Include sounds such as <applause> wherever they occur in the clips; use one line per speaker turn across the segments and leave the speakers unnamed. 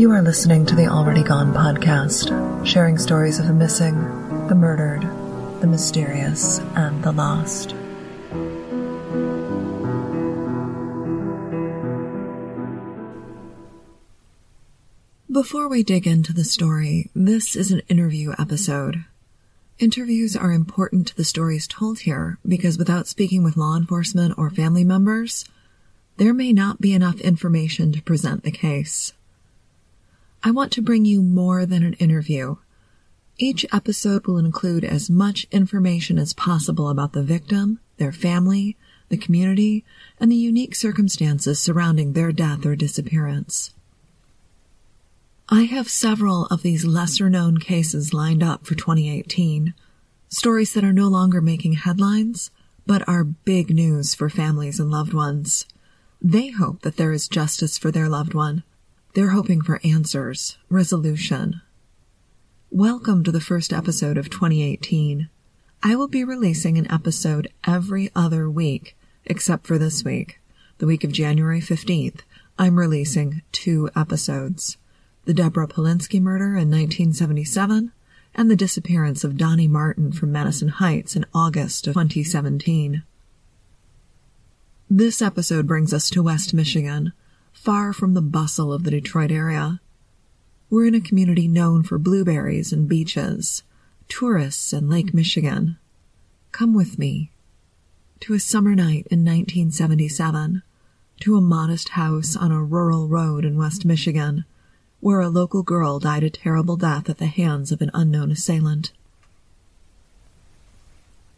You are listening to the Already Gone podcast, sharing stories of the missing, the murdered, the mysterious, and the lost. Before we dig into the story, this is an interview episode. Interviews are important to the stories told here because without speaking with law enforcement or family members, there may not be enough information to present the case. I want to bring you more than an interview. Each episode will include as much information as possible about the victim, their family, the community, and the unique circumstances surrounding their death or disappearance. I have several of these lesser known cases lined up for 2018. Stories that are no longer making headlines, but are big news for families and loved ones. They hope that there is justice for their loved one. They're hoping for answers, resolution. Welcome to the first episode of 2018. I will be releasing an episode every other week, except for this week. The week of January 15th, I'm releasing two episodes the Deborah Polinsky murder in 1977, and the disappearance of Donnie Martin from Madison Heights in August of 2017. This episode brings us to West Michigan, far from the bustle of the Detroit area. We're in a community known for blueberries and beaches, tourists and Lake Michigan. Come with me to a summer night in 1977, to a modest house on a rural road in West Michigan where a local girl died a terrible death at the hands of an unknown assailant.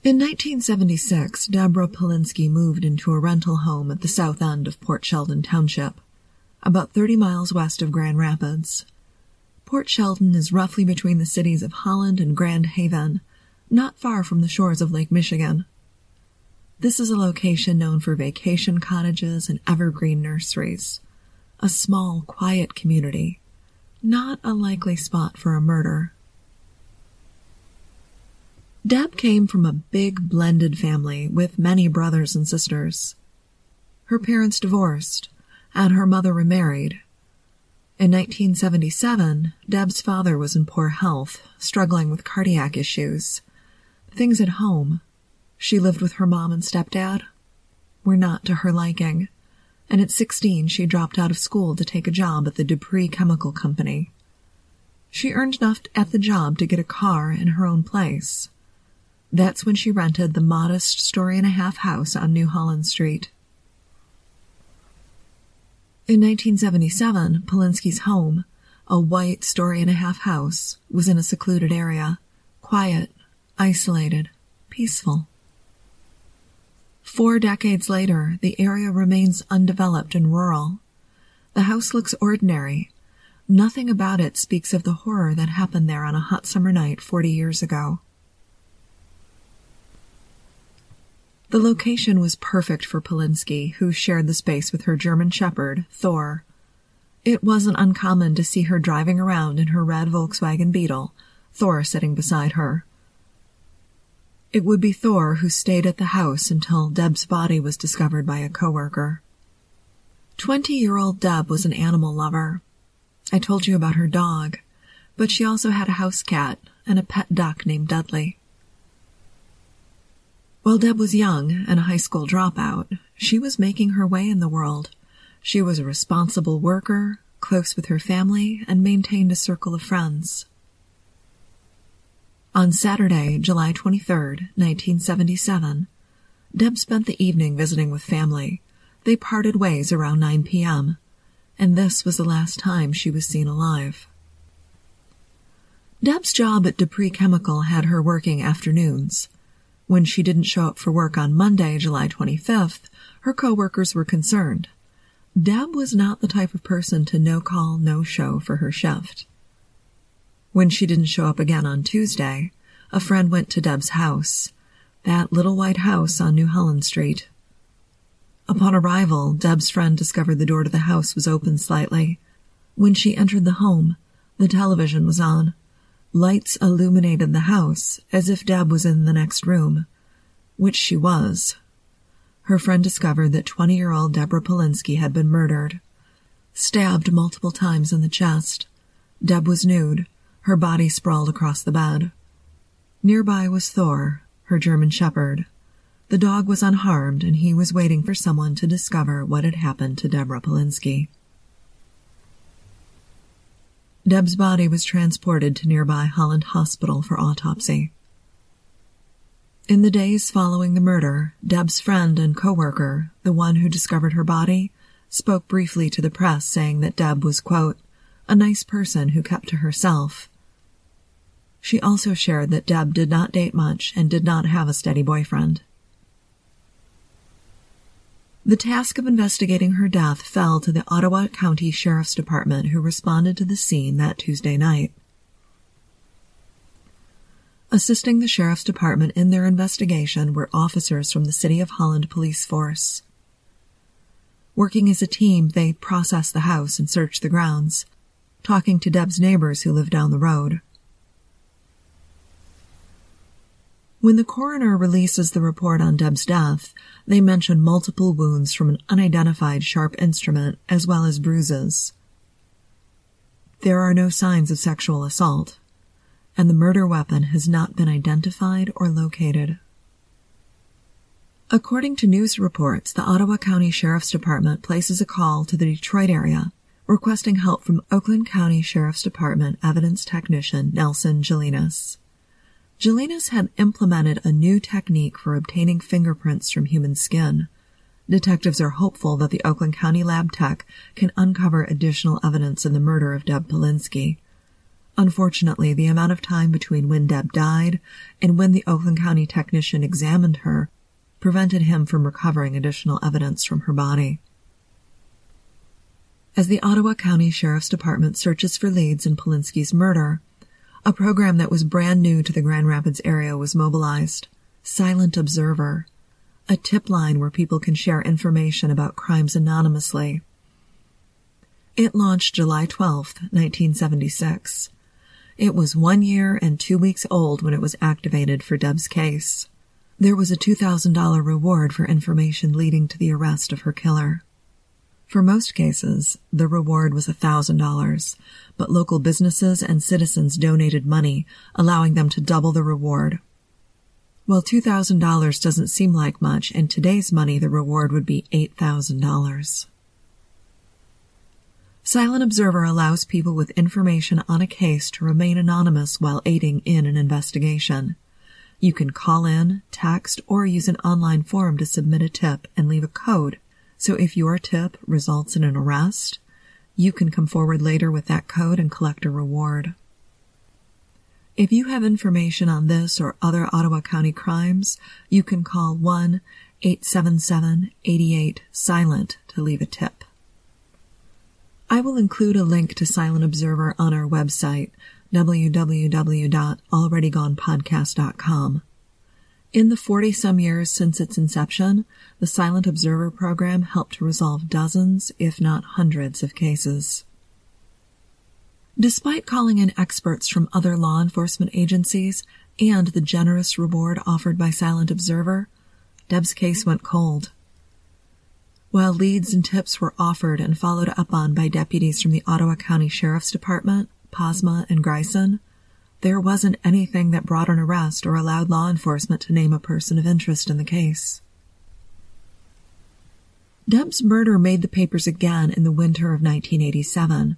In 1976, Deborah Polinsky moved into a rental home at the south end of Port Sheldon Township, about 30 miles west of Grand Rapids. Port Sheldon is roughly between the cities of Holland and Grand Haven, not far from the shores of Lake Michigan. This is a location known for vacation cottages and evergreen nurseries, a small, quiet community not a likely spot for a murder. Deb came from a big blended family with many brothers and sisters. Her parents divorced, and her mother remarried. In 1977, Deb's father was in poor health, struggling with cardiac issues. Things at home, she lived with her mom and stepdad, were not to her liking and at 16 she dropped out of school to take a job at the Dupree Chemical Company. She earned enough at the job to get a car and her own place. That's when she rented the modest story and a half house on New Holland Street. In 1977, Polinsky's home, a white story and a half house, was in a secluded area, quiet, isolated, peaceful. Four decades later, the area remains undeveloped and rural. The house looks ordinary. Nothing about it speaks of the horror that happened there on a hot summer night 40 years ago. The location was perfect for Polinsky, who shared the space with her German Shepherd, Thor. It wasn't uncommon to see her driving around in her red Volkswagen Beetle, Thor sitting beside her. It would be Thor who stayed at the house until Deb's body was discovered by a coworker. Twenty-year-old Deb was an animal lover. I told you about her dog, but she also had a house cat and a pet duck named Dudley. While Deb was young and a high school dropout, she was making her way in the world. She was a responsible worker, close with her family, and maintained a circle of friends. On Saturday, July 23, 1977, Deb spent the evening visiting with family. They parted ways around 9 p.m., and this was the last time she was seen alive. Deb's job at Dupree Chemical had her working afternoons. When she didn't show up for work on Monday, July 25th, Her coworkers were concerned. Deb was not the type of person to no call, no show for her shift. When she didn't show up again on Tuesday, a friend went to Deb's house, that little white house on New Holland Street. Upon arrival, Deb's friend discovered the door to the house was open slightly. When she entered the home, the television was on. Lights illuminated the house as if Deb was in the next room, which she was. Her friend discovered that 20 year old Deborah Polinsky had been murdered, stabbed multiple times in the chest. Deb was nude, her body sprawled across the bed. Nearby was Thor, her German shepherd. The dog was unharmed, and he was waiting for someone to discover what had happened to Deborah Polinsky. Deb's body was transported to nearby Holland Hospital for autopsy. In the days following the murder, Deb's friend and coworker, the one who discovered her body, spoke briefly to the press saying that Deb was, quote, a nice person who kept to herself she also shared that Deb did not date much and did not have a steady boyfriend. The task of investigating her death fell to the Ottawa County Sheriff's Department, who responded to the scene that Tuesday night. Assisting the Sheriff's Department in their investigation were officers from the City of Holland Police Force. Working as a team, they processed the house and searched the grounds, talking to Deb's neighbors who lived down the road. When the coroner releases the report on Deb's death, they mention multiple wounds from an unidentified sharp instrument as well as bruises. There are no signs of sexual assault, and the murder weapon has not been identified or located. According to news reports, the Ottawa County Sheriff's Department places a call to the Detroit area requesting help from Oakland County Sheriff's Department evidence technician Nelson Gelinas. Gelinas had implemented a new technique for obtaining fingerprints from human skin. Detectives are hopeful that the Oakland County lab tech can uncover additional evidence in the murder of Deb Polinsky. Unfortunately, the amount of time between when Deb died and when the Oakland County technician examined her prevented him from recovering additional evidence from her body. As the Ottawa County Sheriff's Department searches for leads in Polinsky's murder, a program that was brand new to the Grand Rapids area was mobilized. Silent Observer, a tip line where people can share information about crimes anonymously. It launched July 12, 1976. It was one year and two weeks old when it was activated for Deb's case. There was a $2,000 reward for information leading to the arrest of her killer. For most cases, the reward was $1,000, but local businesses and citizens donated money, allowing them to double the reward. While $2,000 doesn't seem like much, in today's money the reward would be $8,000. Silent Observer allows people with information on a case to remain anonymous while aiding in an investigation. You can call in, text, or use an online form to submit a tip and leave a code so if your tip results in an arrest, you can come forward later with that code and collect a reward. If you have information on this or other Ottawa County crimes, you can call 1-877-88-SILENT to leave a tip. I will include a link to Silent Observer on our website, www.alreadygonepodcast.com. In the 40 some years since its inception, the Silent Observer program helped to resolve dozens, if not hundreds, of cases. Despite calling in experts from other law enforcement agencies and the generous reward offered by Silent Observer, Deb's case went cold. While leads and tips were offered and followed up on by deputies from the Ottawa County Sheriff's Department, Posma, and Grayson, there wasn't anything that brought an arrest or allowed law enforcement to name a person of interest in the case. Deb's murder made the papers again in the winter of 1987.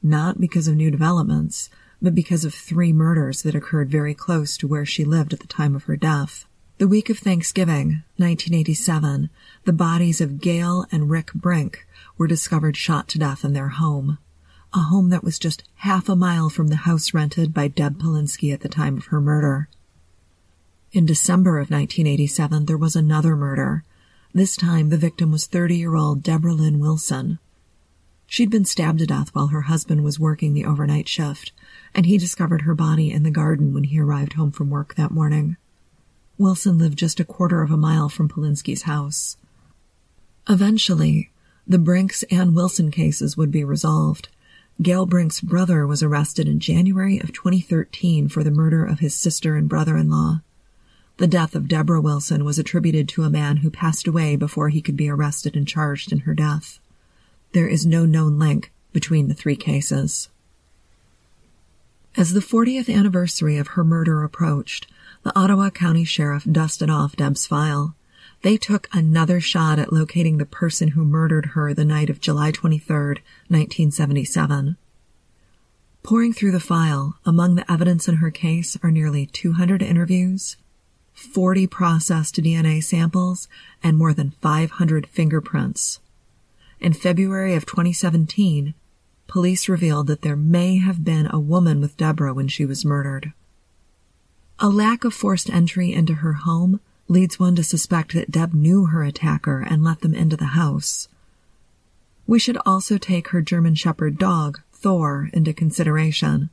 Not because of new developments, but because of three murders that occurred very close to where she lived at the time of her death. The week of Thanksgiving, 1987, the bodies of Gail and Rick Brink were discovered shot to death in their home a home that was just half a mile from the house rented by Deb Polinsky at the time of her murder. In December of 1987, there was another murder. This time, the victim was 30 year old Deborah Lynn Wilson. She'd been stabbed to death while her husband was working the overnight shift, and he discovered her body in the garden when he arrived home from work that morning. Wilson lived just a quarter of a mile from Polinsky's house. Eventually, the Brinks and Wilson cases would be resolved. Gail Brink's brother was arrested in January of 2013 for the murder of his sister and brother-in-law. The death of Deborah Wilson was attributed to a man who passed away before he could be arrested and charged in her death. There is no known link between the three cases. As the 40th anniversary of her murder approached, the Ottawa County Sheriff dusted off Deb's file. They took another shot at locating the person who murdered her the night of July 23, 1977. Pouring through the file, among the evidence in her case are nearly 200 interviews, 40 processed DNA samples, and more than 500 fingerprints. In February of 2017, police revealed that there may have been a woman with Deborah when she was murdered. A lack of forced entry into her home leads one to suspect that Deb knew her attacker and let them into the house. We should also take her German Shepherd dog, Thor, into consideration.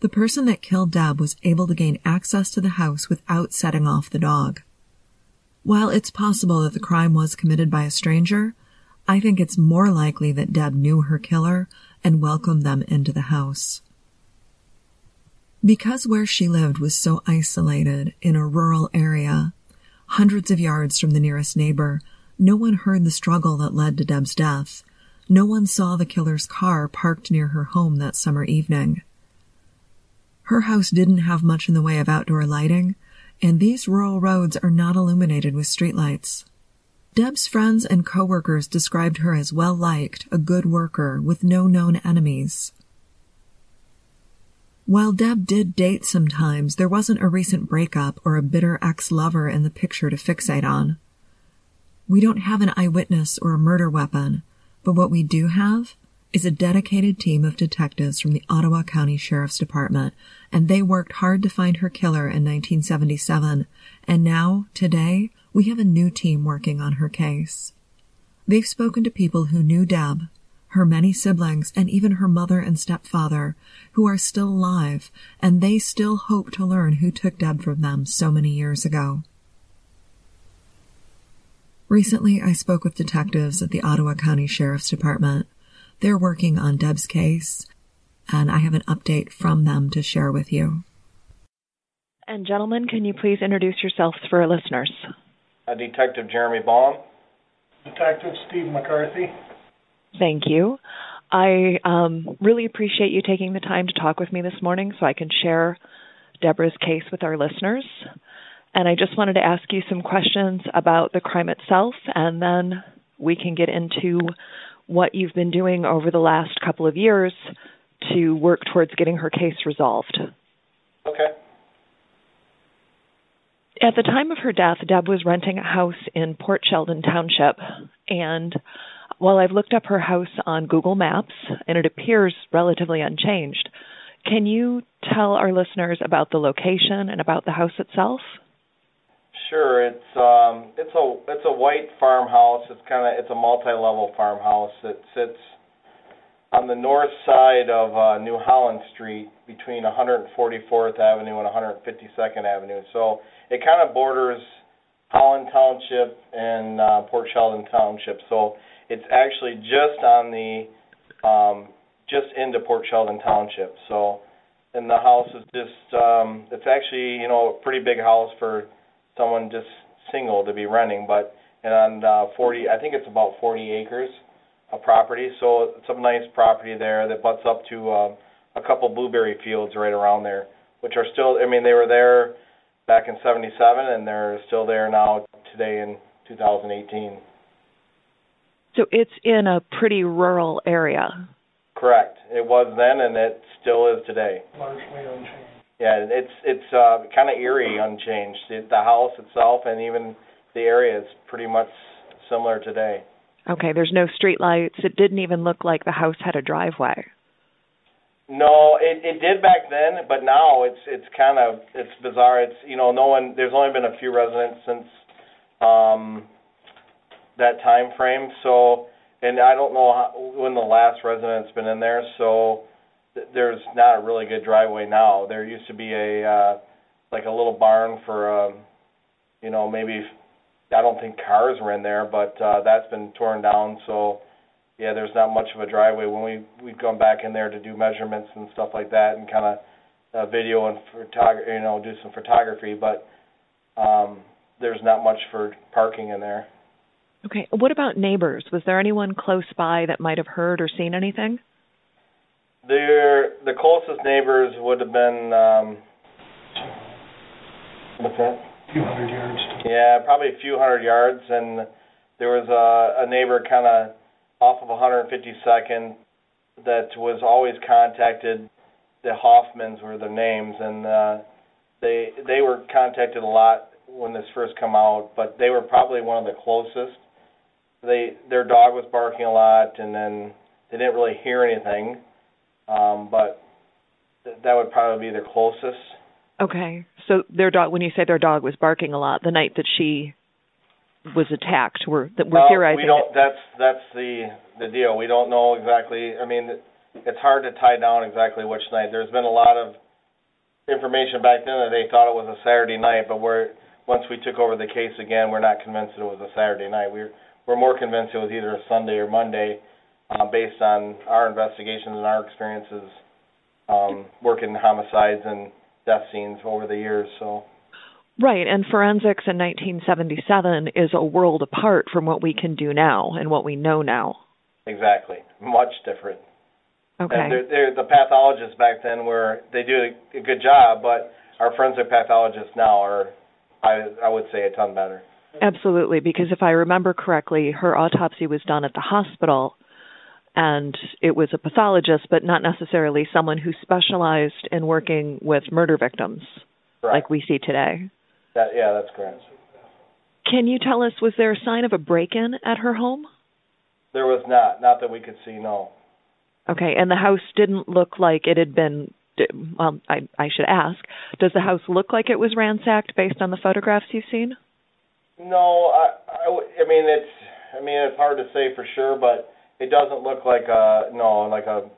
The person that killed Deb was able to gain access to the house without setting off the dog. While it's possible that the crime was committed by a stranger, I think it's more likely that Deb knew her killer and welcomed them into the house. Because where she lived was so isolated in a rural area, hundreds of yards from the nearest neighbor, no one heard the struggle that led to Deb's death. No one saw the killer's car parked near her home that summer evening. Her house didn't have much in the way of outdoor lighting, and these rural roads are not illuminated with streetlights. Deb's friends and coworkers described her as well liked, a good worker with no known enemies. While Deb did date sometimes, there wasn't a recent breakup or a bitter ex-lover in the picture to fixate on. We don't have an eyewitness or a murder weapon, but what we do have is a dedicated team of detectives from the Ottawa County Sheriff's Department, and they worked hard to find her killer in 1977, and now, today, we have a new team working on her case. They've spoken to people who knew Deb, her many siblings, and even her mother and stepfather, who are still alive, and they still hope to learn who took Deb from them so many years ago. Recently, I spoke with detectives at the Ottawa County Sheriff's Department. They're working on Deb's case, and I have an update from them to share with you.
And gentlemen, can you please introduce yourselves for our listeners?
Uh, Detective Jeremy Baum.
Detective Steve McCarthy.
Thank you. I um, really appreciate you taking the time to talk with me this morning so I can share Deborah's case with our listeners. And I just wanted to ask you some questions about the crime itself, and then we can get into what you've been doing over the last couple of years to work towards getting her case resolved.
Okay.
At the time of her death, Deb was renting a house in Port Sheldon Township, and while I've looked up her house on Google Maps and it appears relatively unchanged, can you tell our listeners about the location and about the house itself?
Sure. It's um it's a it's a white farmhouse. It's kind of it's a multi-level farmhouse that sits on the north side of uh, New Holland Street between 144th Avenue and 152nd Avenue. So it kind of borders Holland Township and uh, Port Sheldon Township. So it's actually just on the um, just into Port Sheldon Township. So, and the house is just um, it's actually you know a pretty big house for someone just single to be renting, but and on uh, 40, I think it's about 40 acres of property. So it's a nice property there that butts up to uh, a couple blueberry fields right around there, which are still. I mean, they were there back in '77, and they're still there now today in 2018.
So it's in a pretty rural area.
Correct. It was then, and it still is today.
Largely unchanged.
Yeah, it's it's uh, kind of eerie, unchanged. It, the house itself and even the area is pretty much similar today.
Okay, there's no street lights. It didn't even look like the house had a driveway.
No, it it did back then, but now it's it's kind of it's bizarre. It's you know no one. There's only been a few residents since um that time frame. So, and I don't know how, when the last resident's been in there. So, th- there's not a really good driveway now. There used to be a uh, like a little barn for, um, you know, maybe I don't think cars were in there, but uh, that's been torn down. So, yeah, there's not much of a driveway. When we we've gone back in there to do measurements and stuff like that, and kind of uh, video and photography, you know, do some photography, but um, there's not much for parking in there.
Okay. What about neighbors? Was there anyone close by that might have heard or seen anything?
There, the closest neighbors would have been. Um, what's that?
A few hundred yards.
Yeah, probably a few hundred yards, and there was a, a neighbor kind of off of 152nd that was always contacted. The Hoffmans were their names, and uh, they they were contacted a lot when this first came out, but they were probably one of the closest. They their dog was barking a lot, and then they didn't really hear anything, um, but th- that would probably be the closest.
Okay. So their dog when you say their dog was barking a lot the night that she was attacked, we're that we're
Well,
theorizing
We don't. That's that's the the deal. We don't know exactly. I mean, it's hard to tie down exactly which night. There's been a lot of information back then that they thought it was a Saturday night, but we're once we took over the case again, we're not convinced that it was a Saturday night. We're we're more convinced it was either a Sunday or Monday, uh, based on our investigations and our experiences um, working homicides and death scenes over the years. So.
Right, and forensics in 1977 is a world apart from what we can do now and what we know now.
Exactly. Much different.
Okay.
And they're, they're, the pathologists back then were they do a, a good job, but our forensic pathologists now are, I I would say, a ton better.
Absolutely, because if I remember correctly, her autopsy was done at the hospital, and it was a pathologist, but not necessarily someone who specialized in working with murder victims like we see today.
That, yeah, that's correct.
Can you tell us, was there a sign of a break in at her home?
There was not, not that we could see. No.
Okay, and the house didn't look like it had been. Well, I, I should ask, does the house look like it was ransacked based on the photographs you've seen?
No, I, I, I mean it's, I mean it's hard to say for sure, but it doesn't look like a no, like a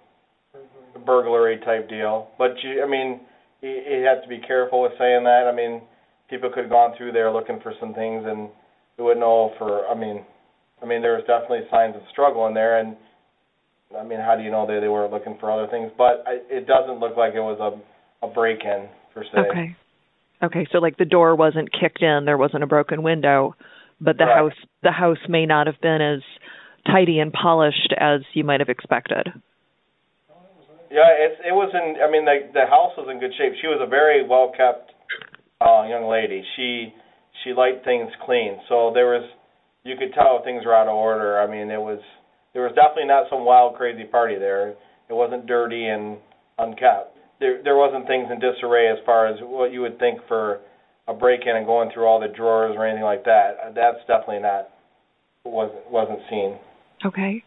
burglary type deal. But you, I mean, you, you have to be careful with saying that. I mean, people could have gone through there looking for some things, and we wouldn't know for. I mean, I mean, there was definitely signs of struggle in there, and I mean, how do you know they they were looking for other things? But I, it doesn't look like it was a a break in per se.
Okay. Okay, so like the door wasn't kicked in, there wasn't a broken window, but the
Correct.
house the house may not have been as tidy and polished as you might have expected.
Yeah, it's it was in. I mean, the the house was in good shape. She was a very well kept uh, young lady. She she liked things clean, so there was you could tell things were out of order. I mean, it was there was definitely not some wild crazy party there. It wasn't dirty and unkept. There there wasn't things in disarray as far as what you would think for a break in and going through all the drawers or anything like that. Uh, that's definitely not wasn't wasn't seen.
Okay.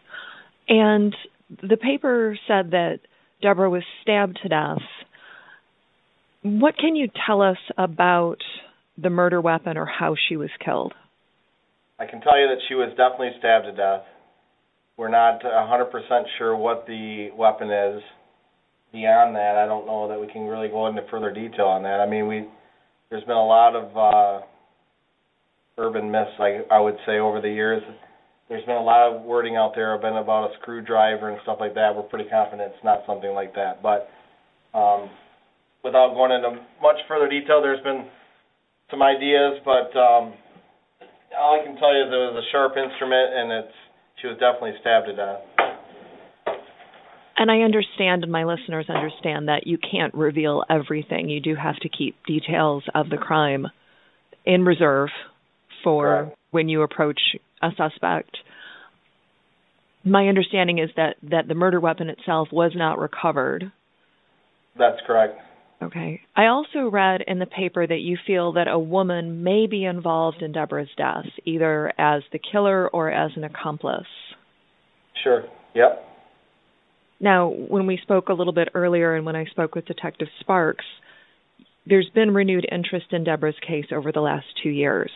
And the paper said that Deborah was stabbed to death. What can you tell us about the murder weapon or how she was killed?
I can tell you that she was definitely stabbed to death. We're not 100% sure what the weapon is. Beyond that, I don't know that we can really go into further detail on that. I mean, we there's been a lot of uh, urban myths, I, I would say, over the years. There's been a lot of wording out there been about a screwdriver and stuff like that. We're pretty confident it's not something like that. But um, without going into much further detail, there's been some ideas, but um, all I can tell you is it was a sharp instrument, and it's she was definitely stabbed to death.
And I understand, and my listeners understand, that you can't reveal everything. You do have to keep details of the crime in reserve for
Correct.
when you approach a suspect. My understanding is that, that the murder weapon itself was not recovered.
That's correct.
Okay. I also read in the paper that you feel that a woman may be involved in Deborah's death, either as the killer or as an accomplice.
Sure. Yep.
Now, when we spoke a little bit earlier and when I spoke with Detective Sparks, there's been renewed interest in Deborah's case over the last two years.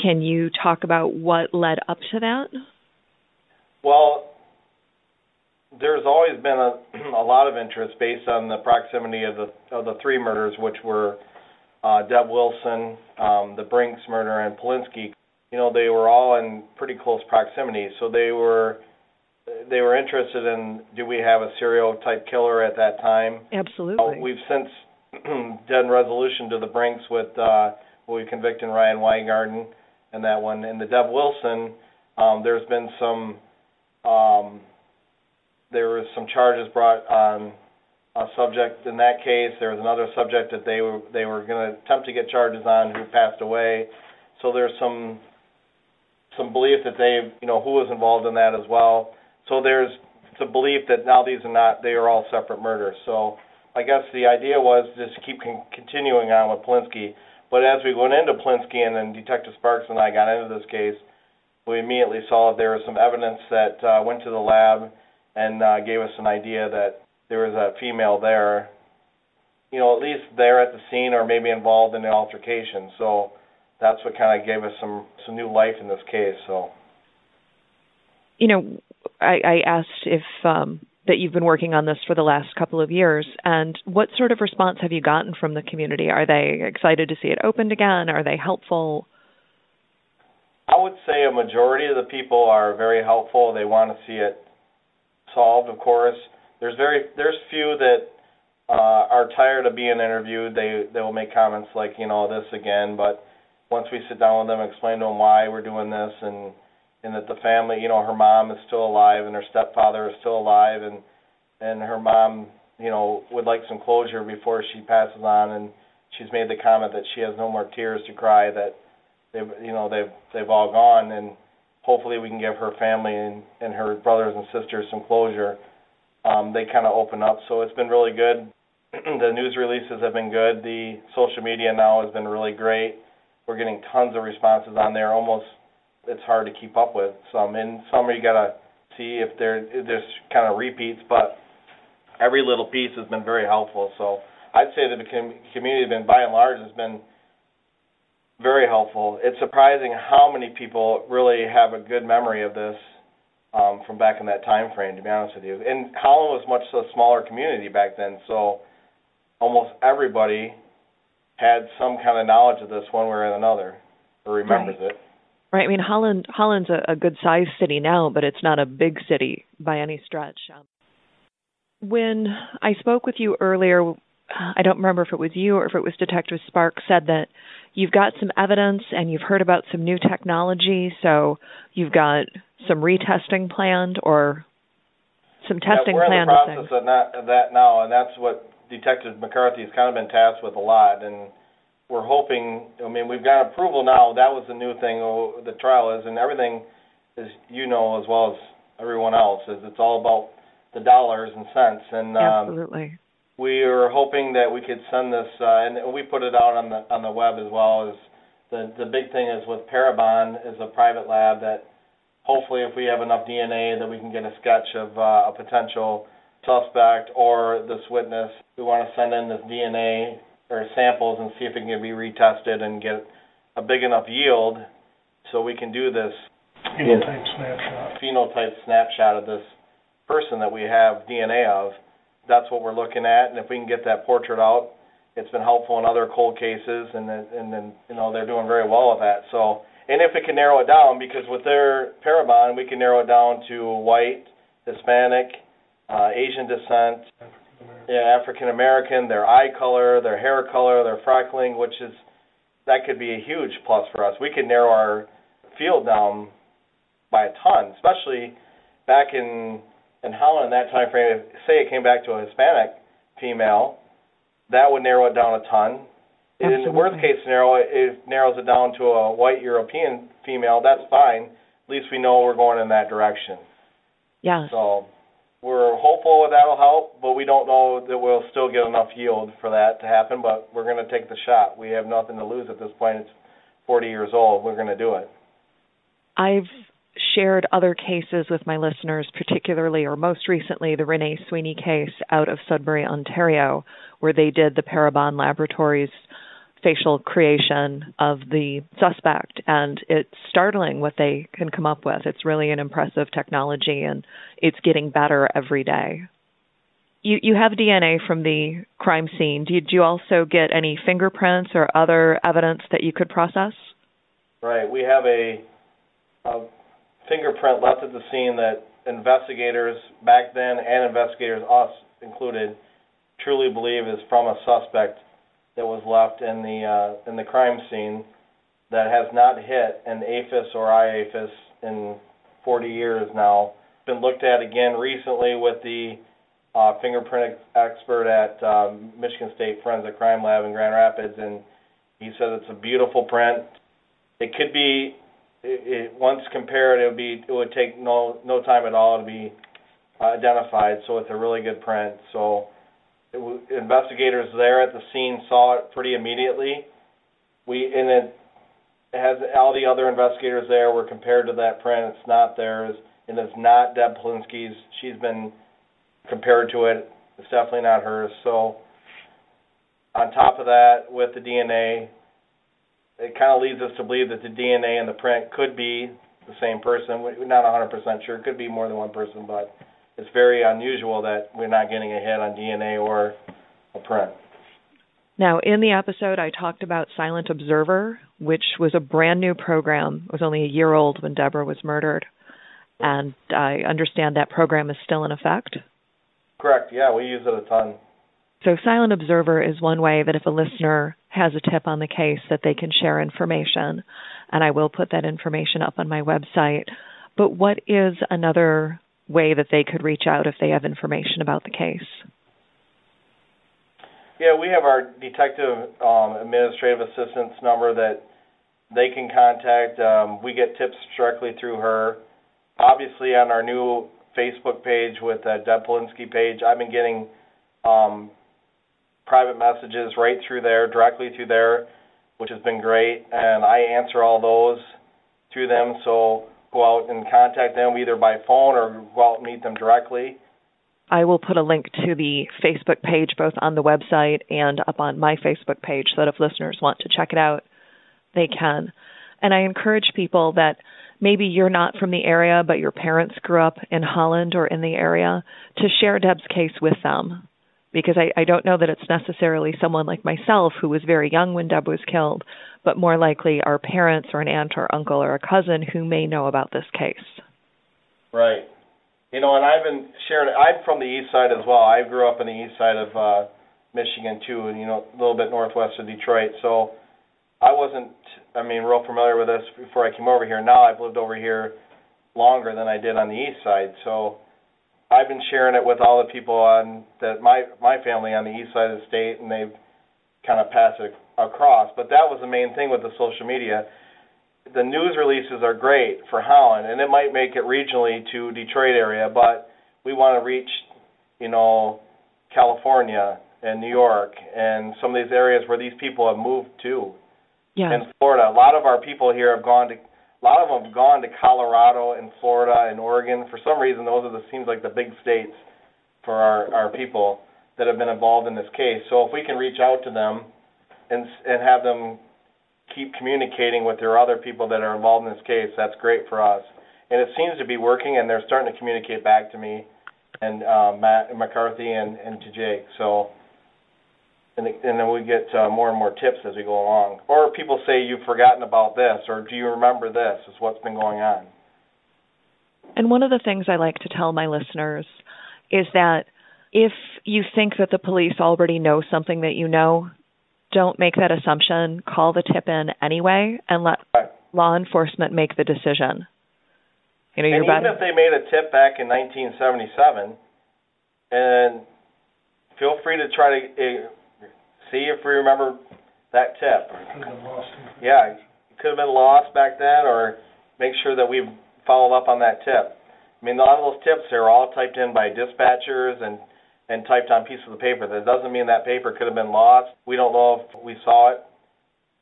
Can you talk about what led up to that?
Well, there's always been a, a lot of interest based on the proximity of the of the three murders, which were uh, Deb Wilson, um, the Brinks murder, and Polinsky. You know, they were all in pretty close proximity, so they were they were interested in do we have a serial type killer at that time?
Absolutely.
Uh, we've since <clears throat> done resolution to the Brinks with uh, we convicted Ryan Weingarten and that one, and the Deb Wilson. Um, there's been some um, there was some charges brought on a subject in that case. There was another subject that they were they were going to attempt to get charges on who passed away. So there's some some belief that they you know who was involved in that as well. So there's some belief that now these are not they are all separate murders. So I guess the idea was just keep con- continuing on with Polinsky. But as we went into Polinsky and then Detective Sparks and I got into this case, we immediately saw that there was some evidence that uh, went to the lab and uh, gave us an idea that there was a female there, you know, at least there at the scene or maybe involved in the altercation. So that's what kind of gave us some some new life in this case. So,
you know, I, I asked if um, that you've been working on this for the last couple of years, and what sort of response have you gotten from the community? Are they excited to see it opened again? Are they helpful?
I would say a majority of the people are very helpful. They want to see it solved, of course. There's very there's few that uh, are tired of being interviewed. They they will make comments like you know this again, but once we sit down with them, explain to them why we're doing this, and and that the family, you know, her mom is still alive and her stepfather is still alive, and and her mom, you know, would like some closure before she passes on, and she's made the comment that she has no more tears to cry, that they've you know they've they've all gone, and hopefully we can give her family and, and her brothers and sisters some closure. Um, they kind of open up, so it's been really good. <clears throat> the news releases have been good. The social media now has been really great. We're getting tons of responses on there. Almost, it's hard to keep up with some. And some you gotta see if there there's kind of repeats, but every little piece has been very helpful. So I'd say that the community has been, by and large, has been very helpful. It's surprising how many people really have a good memory of this um, from back in that time frame. To be honest with you, and Holland was much a smaller community back then, so almost everybody had some kind of knowledge of this one way or another, or remembers
right.
it.
Right. I mean, Holland Holland's a, a good sized city now, but it's not a big city by any stretch. Um, when I spoke with you earlier, I don't remember if it was you or if it was Detective Spark said that you've got some evidence and you've heard about some new technology, so you've got some retesting planned or some testing
yeah,
planned.
We're in the process of, that, of that now, and that's what Detective McCarthy has kind of been tasked with a lot, and we're hoping. I mean, we've got approval now. That was the new thing. Oh, the trial is, and everything, as you know as well as everyone else, is it's all about the dollars and cents. And
um, absolutely,
we were hoping that we could send this, uh, and we put it out on the on the web as well. As the the big thing is with Parabon is a private lab that hopefully if we have enough DNA that we can get a sketch of uh, a potential suspect or this witness. We want to send in this DNA or samples and see if it can be retested and get a big enough yield so we can do this
phenotype snapshot.
Phenotype snapshot of this person that we have DNA of that's what we're looking at, and if we can get that portrait out, it's been helpful in other cold cases, and then and then you know they're doing very well with that. So, and if it can narrow it down, because with their Parabon, we can narrow it down to white, Hispanic, uh, Asian descent, yeah, African American, their eye color, their hair color, their freckling, which is that could be a huge plus for us. We could narrow our field down by a ton, especially back in in Holland in that time frame, if, say it came back to a Hispanic female, that would narrow it down a ton.
Absolutely.
In the worst case scenario, it narrows it down to a white European female. That's fine. At least we know we're going in that direction.
Yeah.
So we're hopeful that that'll help, but we don't know that we'll still get enough yield for that to happen. But we're going to take the shot. We have nothing to lose at this point. It's 40 years old. We're going to do it.
I've shared other cases with my listeners, particularly or most recently the Renee Sweeney case out of Sudbury, Ontario, where they did the Parabon Laboratories facial creation of the suspect and it's startling what they can come up with. It's really an impressive technology and it's getting better every day. You you have DNA from the crime scene. Did you also get any fingerprints or other evidence that you could process?
Right. We have a, a fingerprint left at the scene that investigators back then and investigators us included truly believe is from a suspect that was left in the uh, in the crime scene that has not hit an AFIS or IAFIS in 40 years now. Been looked at again recently with the uh, fingerprint expert at um, Michigan State Forensic Crime Lab in Grand Rapids, and he said it's a beautiful print. It could be, it, it, once compared, it would be, it would take no no time at all to be uh, identified. So it's a really good print. So it, investigators there at the scene saw it pretty immediately. We and it has all the other investigators there were compared to that print. It's not theirs, and it's not Deb Polinsky's. She's been compared to it. It's definitely not hers. So on top of that, with the DNA, it kind of leads us to believe that the DNA and the print could be the same person. We're not 100% sure. It could be more than one person, but it's very unusual that we're not getting a hit on DNA or a print.
Now, in the episode, I talked about Silent Observer, which was a brand new program. It was only a year old when Deborah was murdered. And I understand that program is still in effect.
Correct. Yeah, we use it a ton.
So, Silent Observer is one way that if a listener has a tip on the case, that they can share information. And I will put that information up on my website. But what is another way that they could reach out if they have information about the case?
Yeah, we have our detective um, administrative assistance number that they can contact. Um, we get tips directly through her. Obviously, on our new Facebook page with the Deb Polinsky page, I've been getting um, private messages right through there, directly through there, which has been great. And I answer all those through them. So go out and contact them either by phone or go out and meet them directly.
I will put a link to the Facebook page both on the website and up on my Facebook page so that if listeners want to check it out, they can. And I encourage people that maybe you're not from the area, but your parents grew up in Holland or in the area, to share Deb's case with them because I, I don't know that it's necessarily someone like myself who was very young when Deb was killed, but more likely our parents or an aunt or uncle or a cousin who may know about this case.
Right. You know, and I've been sharing. I'm from the east side as well. I grew up on the east side of uh, Michigan too, and you know, a little bit northwest of Detroit. So I wasn't, I mean, real familiar with this before I came over here. Now I've lived over here longer than I did on the east side. So I've been sharing it with all the people on that my my family on the east side of the state, and they've kind of passed it across. But that was the main thing with the social media. The news releases are great for Holland, and it might make it regionally to Detroit area, but we want to reach, you know, California and New York and some of these areas where these people have moved to.
Yeah.
In Florida, a lot of our people here have gone to a lot of them have gone to Colorado and Florida and Oregon. For some reason, those are the seems like the big states for our our people that have been involved in this case. So if we can reach out to them and and have them keep communicating with their other people that are involved in this case, that's great for us. And it seems to be working, and they're starting to communicate back to me and uh, Matt McCarthy and and to Jake. So and, and then we get uh, more and more tips as we go along. Or people say you've forgotten about this, or do you remember this? Is what's been going on.
And one of the things I like to tell my listeners is that if you think that the police already know something that you know, don't make that assumption. Call the tip in anyway and let
right.
law enforcement make the decision. You know,
and even if they made a tip back in 1977, and feel free to try to uh, see if we remember that tip.
Could have been lost.
Yeah, it could have been lost back then, or make sure that we follow up on that tip. I mean, a lot of those tips are all typed in by dispatchers and and typed on pieces of paper. That doesn't mean that paper could have been lost. We don't know if we saw it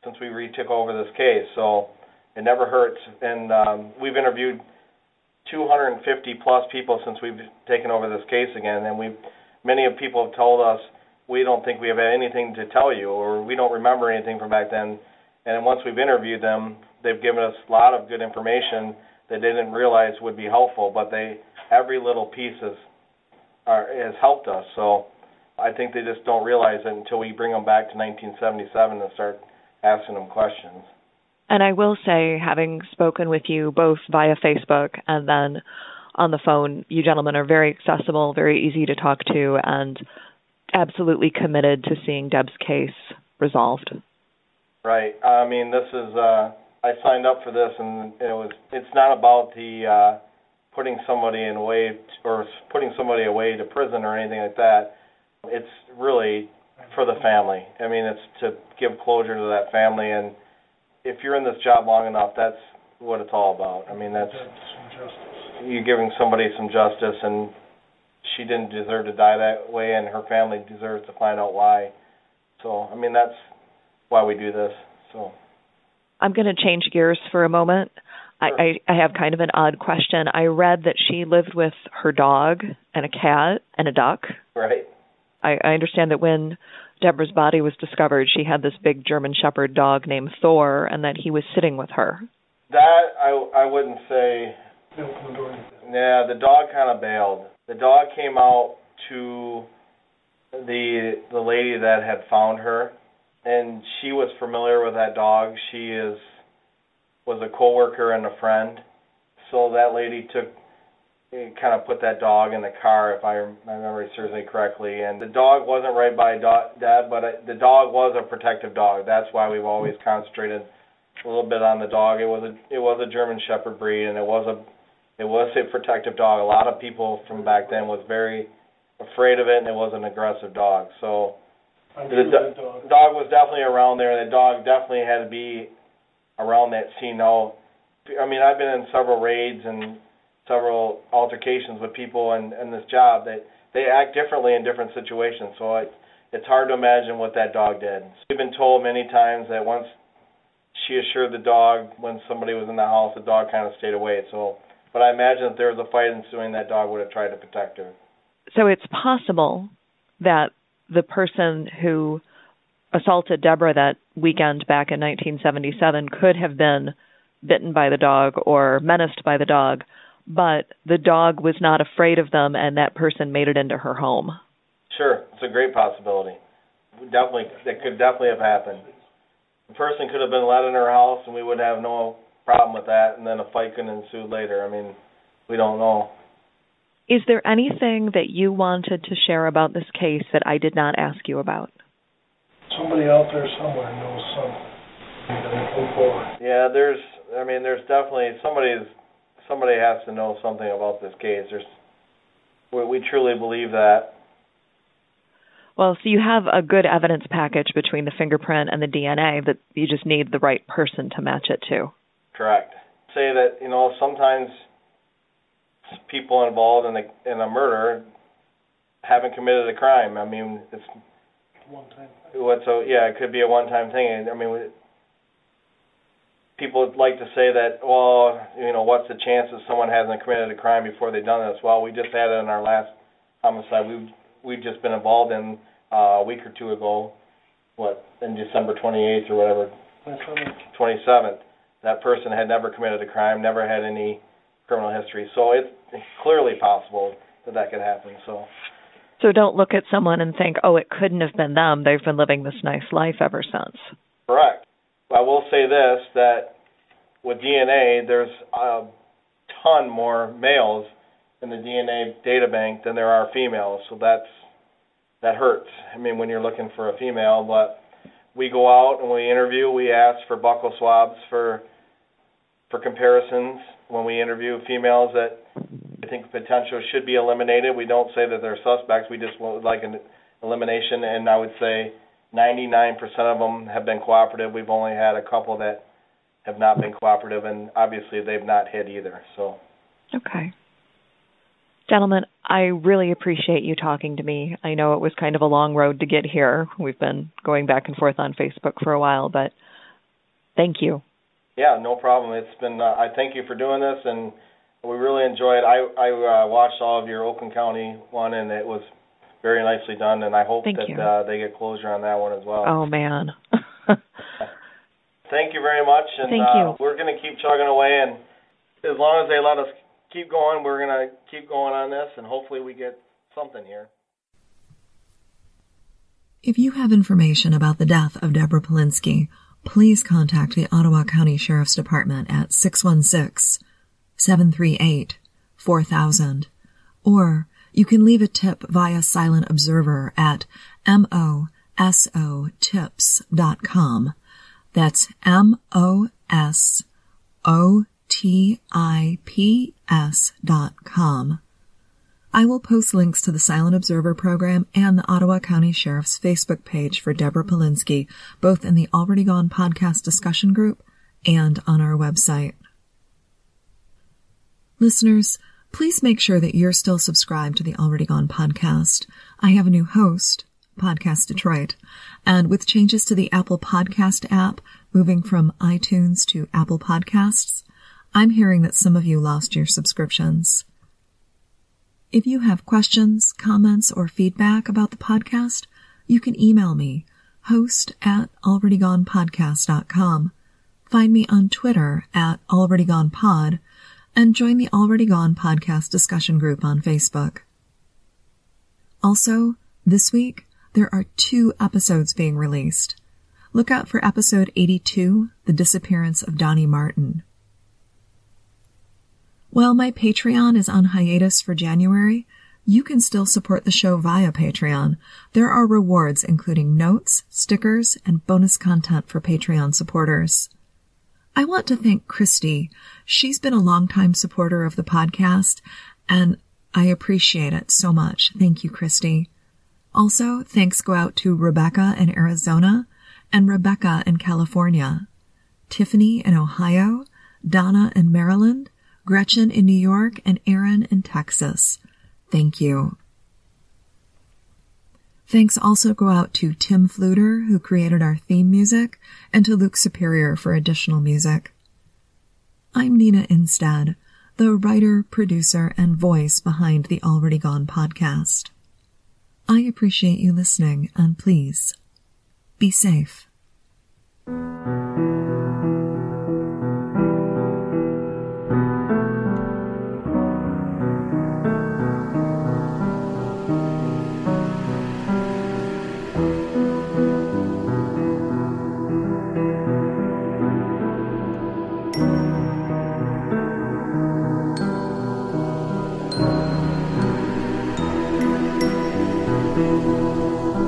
since we retook over this case, so it never hurts. And um, we've interviewed 250 plus people since we've taken over this case again, and we many of people have told us we don't think we have anything to tell you, or we don't remember anything from back then. And once we've interviewed them, they've given us a lot of good information that they didn't realize would be helpful. But they every little piece has has helped us. So I think they just don't realize it until we bring them back to 1977 and start asking them questions.
And I will say, having spoken with you both via Facebook and then on the phone, you gentlemen are very accessible, very easy to talk to, and absolutely committed to seeing Deb's case resolved.
Right. I mean, this is. Uh, I signed up for this, and it was. It's not about the uh, putting somebody in away or putting somebody away to prison or anything like that. It's really for the family. I mean, it's to give closure to that family, and if you're in this job long enough, that's what it's all about. I mean, that's you giving somebody some justice, and she didn't deserve to die that way, and her family deserves to find out why. So, I mean, that's why we do this. So,
I'm going to change gears for a moment. Sure. I, I have kind of an odd question. I read that she lived with her dog and a cat and a duck.
Right.
I, I understand that when Deborah's body was discovered, she had this big German Shepherd dog named Thor, and that he was sitting with her.
That I I wouldn't say. Yeah, the dog kind of bailed. The dog came out to the the lady that had found her, and she was familiar with that dog. She is was a coworker and a friend. So that lady took eh, kind of put that dog in the car, if I memory serves me correctly. And the dog wasn't right by dad, but the dog was a protective dog. That's why we've always concentrated a little bit on the dog. It was a it was a German Shepherd breed, and it was a it was a protective dog. A lot of people from back then was very afraid of it, and it was an aggressive dog. So the do- dog was definitely around there. The dog definitely had to be around that scene. Now, I mean, I've been in several raids and several altercations with people in, in this job that they act differently in different situations. So it, it's hard to imagine what that dog did. We've been told many times that once she assured the dog when somebody was in the house, the dog kind of stayed away. So, but I imagine if there was a fight ensuing, that dog would have tried to protect her.
So it's possible that the person who assaulted Deborah that weekend back in 1977 could have been bitten by the dog or menaced by the dog, but the dog was not afraid of them and that person made it into her home.
Sure, it's a great possibility. Definitely, that could definitely have happened. The person could have been let in her house and we would have no problem with that, and then a fight can ensue later. I mean, we don't know.
Is there anything that you wanted to share about this case that I did not ask you about?
somebody out there somewhere knows something.
Yeah, there's. I mean, there's definitely somebody's. Somebody has to know something about this case. There's. We, we truly believe that.
Well, so you have a good evidence package between the fingerprint and the DNA that you just need the right person to match it to.
Correct. Say that you know sometimes people involved in a in a murder haven't committed a crime. I mean, it's
one time.
What so yeah, it could be a one time thing. I mean, people like to say that, well, you know, what's the chance that someone hasn't committed a crime before they've done this? Well, we just had it in our last homicide. We've we've just been involved in uh, a week or two ago. What in December 28th or whatever, 27th. That person had never committed a crime, never had any criminal history. So it's clearly possible that that could happen. So.
So don't look at someone and think, oh, it couldn't have been them. They've been living this nice life ever since.
Correct. I will say this that with DNA, there's a ton more males in the DNA data bank than there are females. So that's that hurts. I mean, when you're looking for a female, but we go out and we interview. We ask for buccal swabs for for comparisons when we interview females that I think potential should be eliminated. We don't say that they're suspects. We just would like an elimination, and I would say 99% of them have been cooperative. We've only had a couple that have not been cooperative, and obviously they've not hit either. So.
Okay. Gentlemen, I really appreciate you talking to me. I know it was kind of a long road to get here. We've been going back and forth on Facebook for a while, but thank you.
Yeah, no problem. It's been. Uh, I thank you for doing this, and we really enjoyed. It. I I uh, watched all of your Oakland County one, and it was very nicely done, and I hope
Thank
that uh, they get closure on that one as well.
Oh man. <laughs>
Thank you very much, and
Thank
uh,
you.
we're going to keep chugging away, and as long as they let us keep going, we're going to keep going on this, and hopefully we get something here.
If you have information about the death of Deborah Polinsky, please contact the Ottawa County Sheriff's Department at 616-738-4000 or you can leave a tip via Silent Observer at mosotips.com. That's M-O-S-O-T-I-P-S dot com. I will post links to the Silent Observer program and the Ottawa County Sheriff's Facebook page for Deborah Polinsky, both in the Already Gone podcast discussion group and on our website. Listeners, please make sure that you're still subscribed to the Already Gone podcast. I have a new host, Podcast Detroit, and with changes to the Apple Podcast app, moving from iTunes to Apple Podcasts, I'm hearing that some of you lost your subscriptions. If you have questions, comments, or feedback about the podcast, you can email me, host at alreadygonepodcast.com. Find me on Twitter at alreadygonepod and join the Already Gone podcast discussion group on Facebook. Also, this week, there are two episodes being released. Look out for episode 82, The Disappearance of Donnie Martin. While my Patreon is on hiatus for January, you can still support the show via Patreon. There are rewards including notes, stickers, and bonus content for Patreon supporters. I want to thank Christy. She's been a longtime supporter of the podcast, and I appreciate it so much. Thank you, Christy. Also, thanks go out to Rebecca in Arizona and Rebecca in California, Tiffany in Ohio, Donna in Maryland, Gretchen in New York, and Aaron in Texas. Thank you. Thanks also go out to Tim Fluter, who created our theme music, and to Luke Superior for additional music. I'm Nina Innsted, the writer, producer, and voice behind the Already Gone podcast. I appreciate you listening, and please, be safe.
At